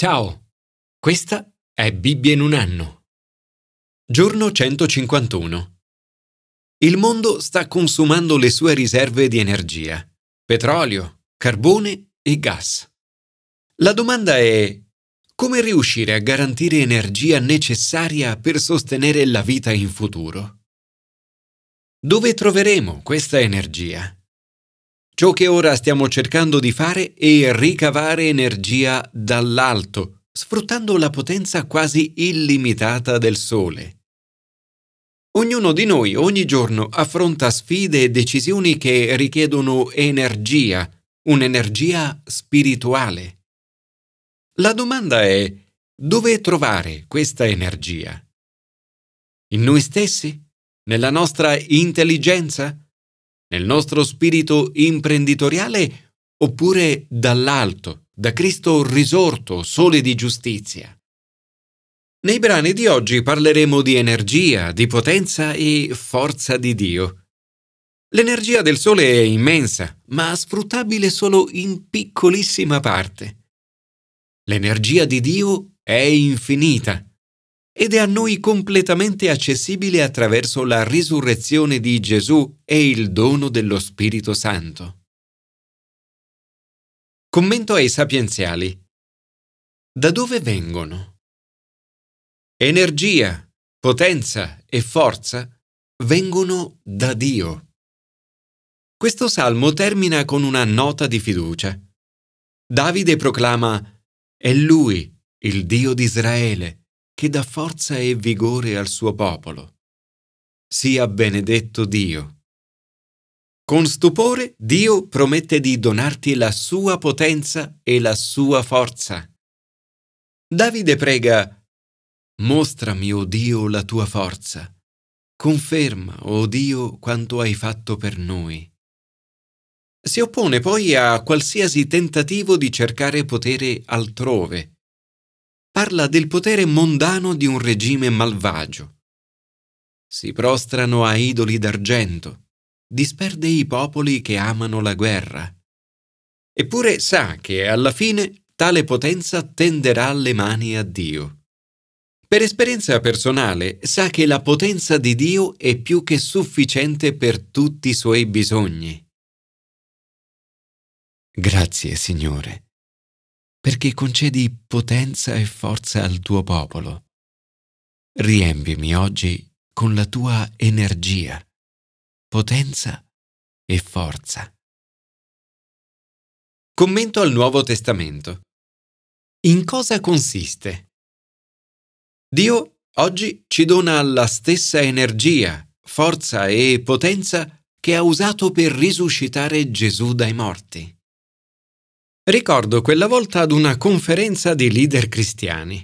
Ciao, questa è Bibbia in un anno. Giorno 151. Il mondo sta consumando le sue riserve di energia, petrolio, carbone e gas. La domanda è come riuscire a garantire energia necessaria per sostenere la vita in futuro? Dove troveremo questa energia? Ciò che ora stiamo cercando di fare è ricavare energia dall'alto, sfruttando la potenza quasi illimitata del Sole. Ognuno di noi ogni giorno affronta sfide e decisioni che richiedono energia, un'energia spirituale. La domanda è dove trovare questa energia? In noi stessi? Nella nostra intelligenza? Nel nostro spirito imprenditoriale oppure dall'alto, da Cristo risorto, sole di giustizia. Nei brani di oggi parleremo di energia, di potenza e forza di Dio. L'energia del Sole è immensa, ma sfruttabile solo in piccolissima parte. L'energia di Dio è infinita ed è a noi completamente accessibile attraverso la risurrezione di Gesù e il dono dello Spirito Santo. Commento ai sapienziali. Da dove vengono? Energia, potenza e forza vengono da Dio. Questo salmo termina con una nota di fiducia. Davide proclama È Lui, il Dio di Israele che dà forza e vigore al suo popolo. Sia benedetto Dio. Con stupore Dio promette di donarti la sua potenza e la sua forza. Davide prega, Mostrami, o oh Dio, la tua forza. Conferma, o oh Dio, quanto hai fatto per noi. Si oppone poi a qualsiasi tentativo di cercare potere altrove parla del potere mondano di un regime malvagio. Si prostrano a idoli d'argento, disperde i popoli che amano la guerra. Eppure sa che alla fine tale potenza tenderà le mani a Dio. Per esperienza personale sa che la potenza di Dio è più che sufficiente per tutti i suoi bisogni. Grazie, Signore perché concedi potenza e forza al tuo popolo. Riempimi oggi con la tua energia, potenza e forza. Commento al Nuovo Testamento. In cosa consiste? Dio oggi ci dona la stessa energia, forza e potenza che ha usato per risuscitare Gesù dai morti. Ricordo quella volta ad una conferenza di leader cristiani.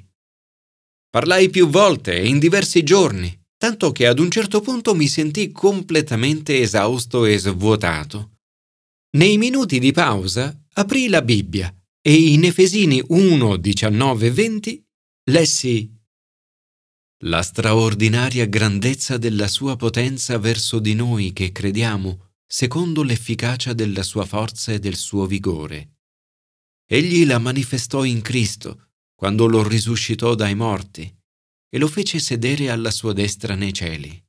Parlai più volte e in diversi giorni, tanto che ad un certo punto mi sentii completamente esausto e svuotato. Nei minuti di pausa aprì la Bibbia e in Efesini 1, 19 e 20 lessi La straordinaria grandezza della sua potenza verso di noi che crediamo, secondo l'efficacia della sua forza e del suo vigore Egli la manifestò in Cristo quando lo risuscitò dai morti e lo fece sedere alla sua destra nei cieli.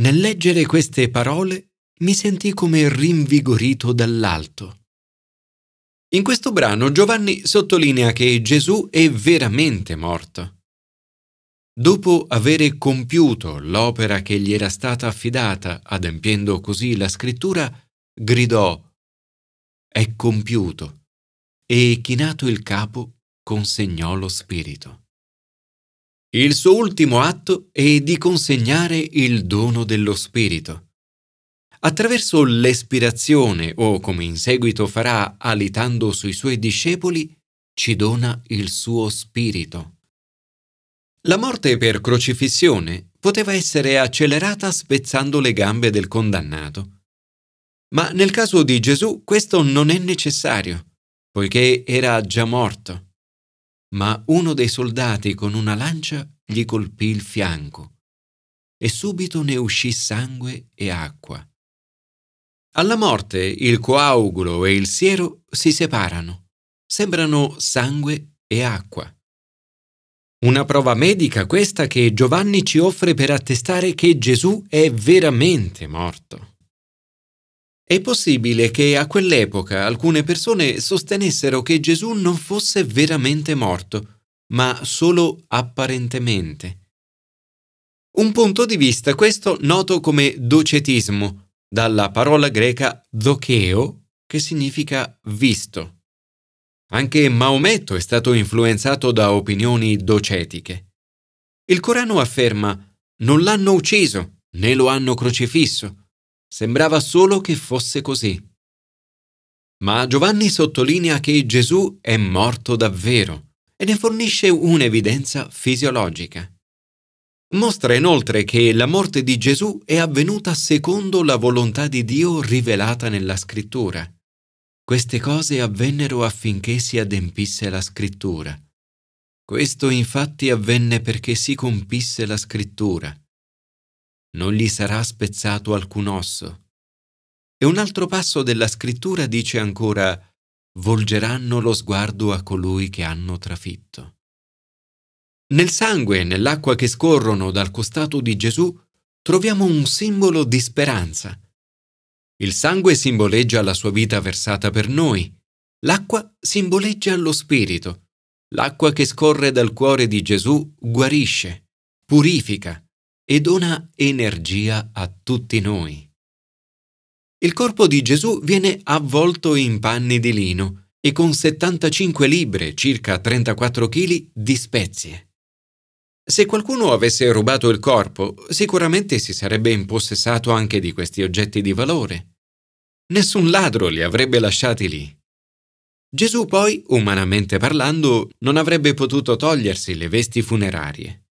Nel leggere queste parole mi sentì come rinvigorito dall'alto. In questo brano Giovanni sottolinea che Gesù è veramente morto. Dopo avere compiuto l'opera che gli era stata affidata, adempiendo così la scrittura, gridò È compiuto e chinato il capo consegnò lo spirito. Il suo ultimo atto è di consegnare il dono dello spirito. Attraverso l'espirazione o come in seguito farà alitando sui suoi discepoli, ci dona il suo spirito. La morte per crocifissione poteva essere accelerata spezzando le gambe del condannato. Ma nel caso di Gesù questo non è necessario poiché era già morto. Ma uno dei soldati con una lancia gli colpì il fianco e subito ne uscì sangue e acqua. Alla morte il coagulo e il siero si separano, sembrano sangue e acqua. Una prova medica questa che Giovanni ci offre per attestare che Gesù è veramente morto. È possibile che a quell'epoca alcune persone sostenessero che Gesù non fosse veramente morto, ma solo apparentemente. Un punto di vista questo noto come docetismo, dalla parola greca dokeo, che significa visto. Anche Maometto è stato influenzato da opinioni docetiche. Il Corano afferma non l'hanno ucciso, né lo hanno crocifisso, Sembrava solo che fosse così. Ma Giovanni sottolinea che Gesù è morto davvero e ne fornisce un'evidenza fisiologica. Mostra inoltre che la morte di Gesù è avvenuta secondo la volontà di Dio rivelata nella scrittura. Queste cose avvennero affinché si adempisse la scrittura. Questo infatti avvenne perché si compisse la scrittura non gli sarà spezzato alcun osso. E un altro passo della scrittura dice ancora, volgeranno lo sguardo a colui che hanno trafitto. Nel sangue e nell'acqua che scorrono dal costato di Gesù troviamo un simbolo di speranza. Il sangue simboleggia la sua vita versata per noi, l'acqua simboleggia lo Spirito. L'acqua che scorre dal cuore di Gesù guarisce, purifica, e dona energia a tutti noi. Il corpo di Gesù viene avvolto in panni di lino e con 75 libbre, circa 34 kg, di spezie. Se qualcuno avesse rubato il corpo, sicuramente si sarebbe impossessato anche di questi oggetti di valore. Nessun ladro li avrebbe lasciati lì. Gesù poi, umanamente parlando, non avrebbe potuto togliersi le vesti funerarie.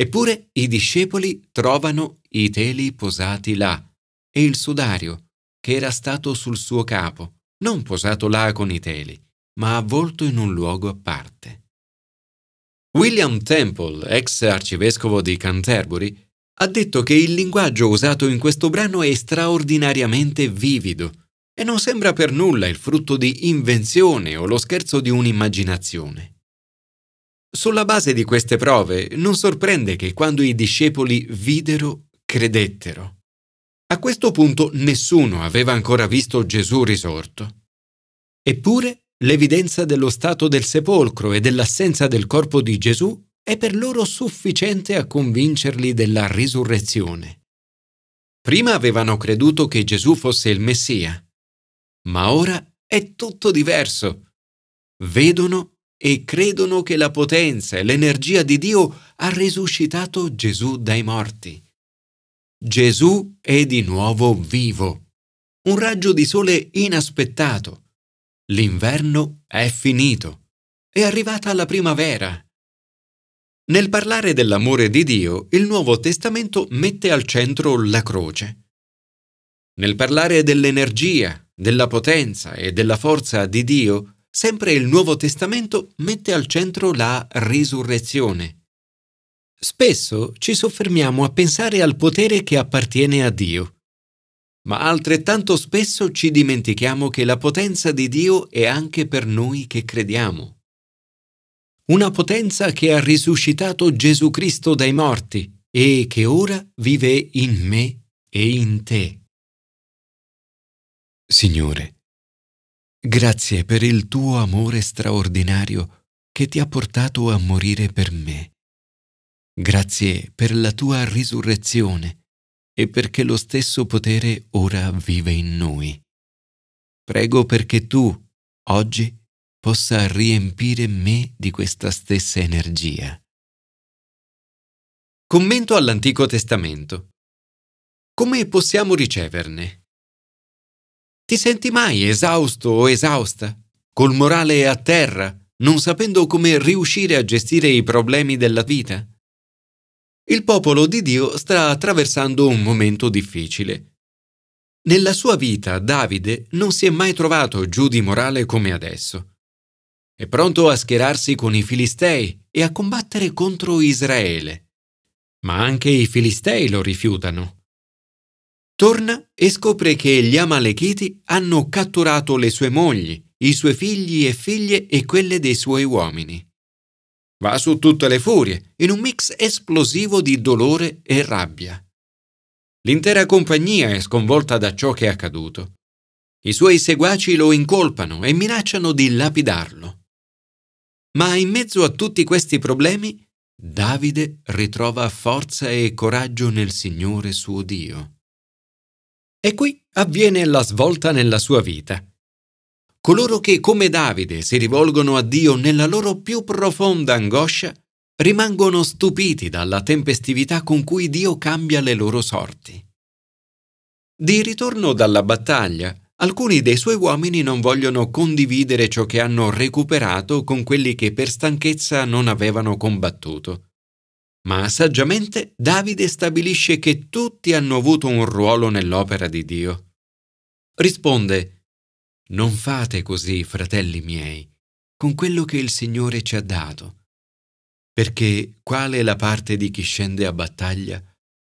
Eppure i discepoli trovano i teli posati là e il sudario, che era stato sul suo capo, non posato là con i teli, ma avvolto in un luogo a parte. William Temple, ex arcivescovo di Canterbury, ha detto che il linguaggio usato in questo brano è straordinariamente vivido e non sembra per nulla il frutto di invenzione o lo scherzo di un'immaginazione. Sulla base di queste prove non sorprende che quando i discepoli videro, credettero. A questo punto nessuno aveva ancora visto Gesù risorto. Eppure l'evidenza dello stato del sepolcro e dell'assenza del corpo di Gesù è per loro sufficiente a convincerli della risurrezione. Prima avevano creduto che Gesù fosse il Messia, ma ora è tutto diverso. Vedono e credono che la potenza e l'energia di Dio ha risuscitato Gesù dai morti. Gesù è di nuovo vivo. Un raggio di sole inaspettato. L'inverno è finito. È arrivata la primavera. Nel parlare dell'amore di Dio, il Nuovo Testamento mette al centro la croce. Nel parlare dell'energia, della potenza e della forza di Dio, sempre il Nuovo Testamento mette al centro la risurrezione. Spesso ci soffermiamo a pensare al potere che appartiene a Dio, ma altrettanto spesso ci dimentichiamo che la potenza di Dio è anche per noi che crediamo. Una potenza che ha risuscitato Gesù Cristo dai morti e che ora vive in me e in te. Signore, Grazie per il tuo amore straordinario che ti ha portato a morire per me. Grazie per la tua risurrezione e perché lo stesso potere ora vive in noi. Prego perché tu, oggi, possa riempire me di questa stessa energia. Commento all'Antico Testamento. Come possiamo riceverne? Ti senti mai esausto o esausta, col morale a terra, non sapendo come riuscire a gestire i problemi della vita? Il popolo di Dio sta attraversando un momento difficile. Nella sua vita Davide non si è mai trovato giù di morale come adesso. È pronto a schierarsi con i Filistei e a combattere contro Israele. Ma anche i Filistei lo rifiutano. Torna e scopre che gli Amalechiti hanno catturato le sue mogli i suoi figli e figlie e quelle dei suoi uomini. Va su tutte le furie, in un mix esplosivo di dolore e rabbia. L'intera compagnia è sconvolta da ciò che è accaduto. I suoi seguaci lo incolpano e minacciano di lapidarlo. Ma in mezzo a tutti questi problemi, Davide ritrova forza e coraggio nel Signore suo Dio. E qui avviene la svolta nella sua vita. Coloro che come Davide si rivolgono a Dio nella loro più profonda angoscia rimangono stupiti dalla tempestività con cui Dio cambia le loro sorti. Di ritorno dalla battaglia, alcuni dei suoi uomini non vogliono condividere ciò che hanno recuperato con quelli che per stanchezza non avevano combattuto. Ma saggiamente Davide stabilisce che tutti hanno avuto un ruolo nell'opera di Dio. Risponde, Non fate così, fratelli miei, con quello che il Signore ci ha dato, perché quale è la parte di chi scende a battaglia,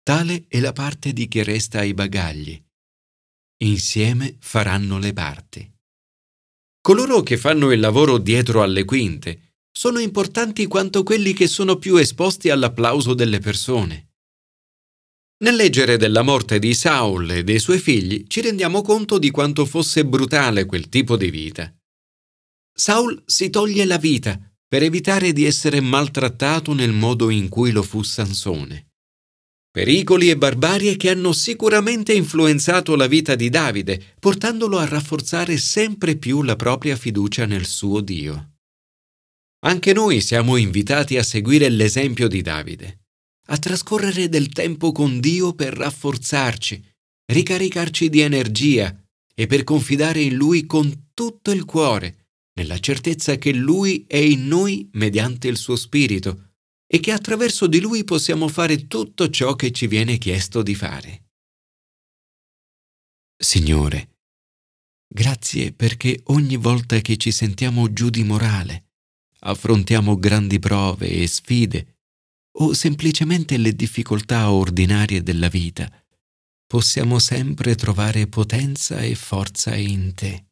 tale è la parte di chi resta ai bagagli insieme faranno le parti. Coloro che fanno il lavoro dietro alle quinte sono importanti quanto quelli che sono più esposti all'applauso delle persone. Nel leggere della morte di Saul e dei suoi figli ci rendiamo conto di quanto fosse brutale quel tipo di vita. Saul si toglie la vita per evitare di essere maltrattato nel modo in cui lo fu Sansone pericoli e barbarie che hanno sicuramente influenzato la vita di Davide, portandolo a rafforzare sempre più la propria fiducia nel suo Dio. Anche noi siamo invitati a seguire l'esempio di Davide, a trascorrere del tempo con Dio per rafforzarci, ricaricarci di energia e per confidare in Lui con tutto il cuore, nella certezza che Lui è in noi mediante il suo Spirito, e che attraverso di lui possiamo fare tutto ciò che ci viene chiesto di fare. Signore, grazie perché ogni volta che ci sentiamo giù di morale, affrontiamo grandi prove e sfide o semplicemente le difficoltà ordinarie della vita, possiamo sempre trovare potenza e forza in te.